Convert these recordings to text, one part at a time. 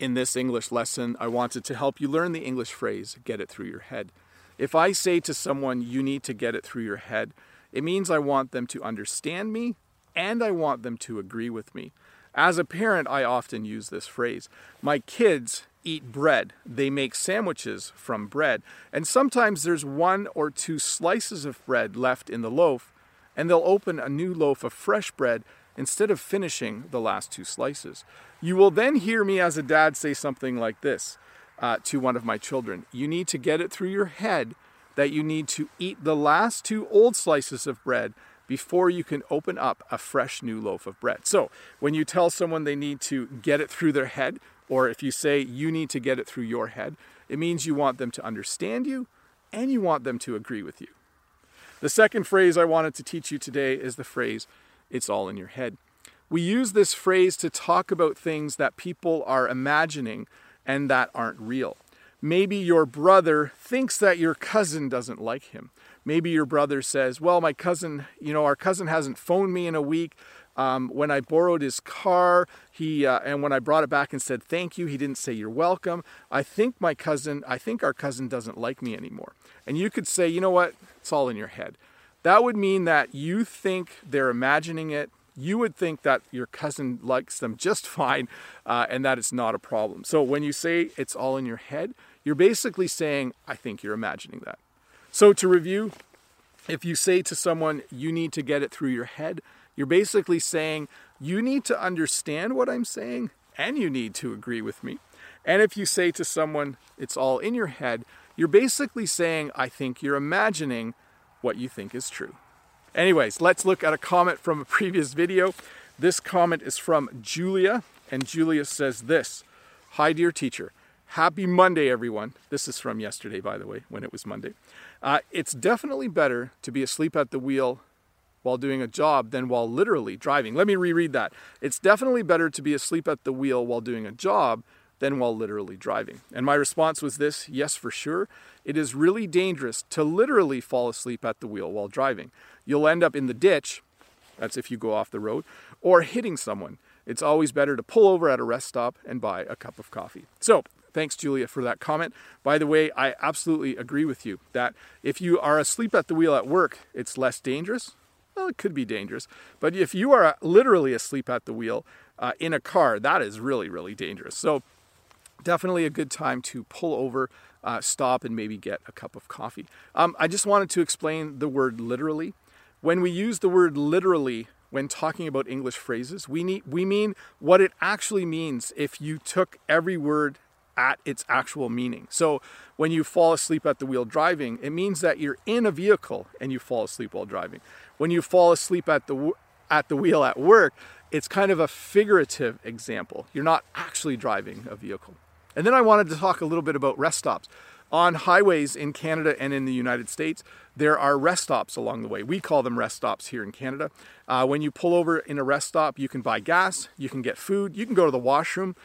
In this English lesson, I wanted to help you learn the English phrase, get it through your head. If I say to someone, you need to get it through your head, it means I want them to understand me and I want them to agree with me. As a parent, I often use this phrase. My kids eat bread. They make sandwiches from bread. And sometimes there's one or two slices of bread left in the loaf, and they'll open a new loaf of fresh bread instead of finishing the last two slices. You will then hear me as a dad say something like this uh, to one of my children You need to get it through your head that you need to eat the last two old slices of bread before you can open up a fresh new loaf of bread. So, when you tell someone they need to get it through their head, or if you say you need to get it through your head, it means you want them to understand you and you want them to agree with you. The second phrase I wanted to teach you today is the phrase, it's all in your head. We use this phrase to talk about things that people are imagining and that aren't real. Maybe your brother thinks that your cousin doesn't like him. Maybe your brother says, Well, my cousin, you know, our cousin hasn't phoned me in a week. Um, when I borrowed his car, he uh, and when I brought it back and said thank you, he didn't say you're welcome. I think my cousin, I think our cousin doesn't like me anymore. And you could say, you know what? It's all in your head. That would mean that you think they're imagining it. You would think that your cousin likes them just fine uh, and that it's not a problem. So when you say it's all in your head, you're basically saying, I think you're imagining that. So, to review, if you say to someone, you need to get it through your head, you're basically saying, you need to understand what I'm saying and you need to agree with me. And if you say to someone, it's all in your head, you're basically saying, I think you're imagining what you think is true. Anyways, let's look at a comment from a previous video. This comment is from Julia, and Julia says this Hi, dear teacher. Happy Monday, everyone. This is from yesterday, by the way, when it was Monday. Uh, it's definitely better to be asleep at the wheel while doing a job than while literally driving. Let me reread that. It's definitely better to be asleep at the wheel while doing a job than while literally driving. And my response was this yes, for sure. It is really dangerous to literally fall asleep at the wheel while driving. You'll end up in the ditch, that's if you go off the road, or hitting someone. It's always better to pull over at a rest stop and buy a cup of coffee. So, Thanks, Julia, for that comment. By the way, I absolutely agree with you that if you are asleep at the wheel at work, it's less dangerous. Well, it could be dangerous. But if you are literally asleep at the wheel uh, in a car, that is really, really dangerous. So, definitely a good time to pull over, uh, stop, and maybe get a cup of coffee. Um, I just wanted to explain the word literally. When we use the word literally when talking about English phrases, we, need, we mean what it actually means if you took every word at its actual meaning. So when you fall asleep at the wheel driving, it means that you're in a vehicle and you fall asleep while driving. When you fall asleep at the at the wheel at work, it's kind of a figurative example. You're not actually driving a vehicle. And then I wanted to talk a little bit about rest stops. On highways in Canada and in the United States, there are rest stops along the way. We call them rest stops here in Canada. Uh, when you pull over in a rest stop, you can buy gas, you can get food, you can go to the washroom.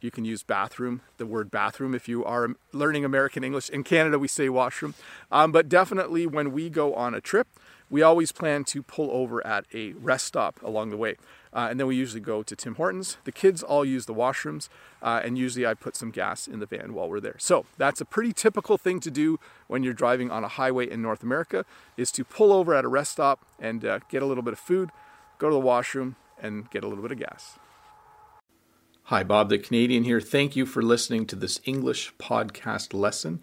You can use bathroom, the word bathroom, if you are learning American English. In Canada, we say washroom. Um, but definitely, when we go on a trip, we always plan to pull over at a rest stop along the way. Uh, and then we usually go to Tim Hortons. The kids all use the washrooms, uh, and usually I put some gas in the van while we're there. So that's a pretty typical thing to do when you're driving on a highway in North America, is to pull over at a rest stop and uh, get a little bit of food, go to the washroom, and get a little bit of gas. Hi, Bob the Canadian here. Thank you for listening to this English podcast lesson.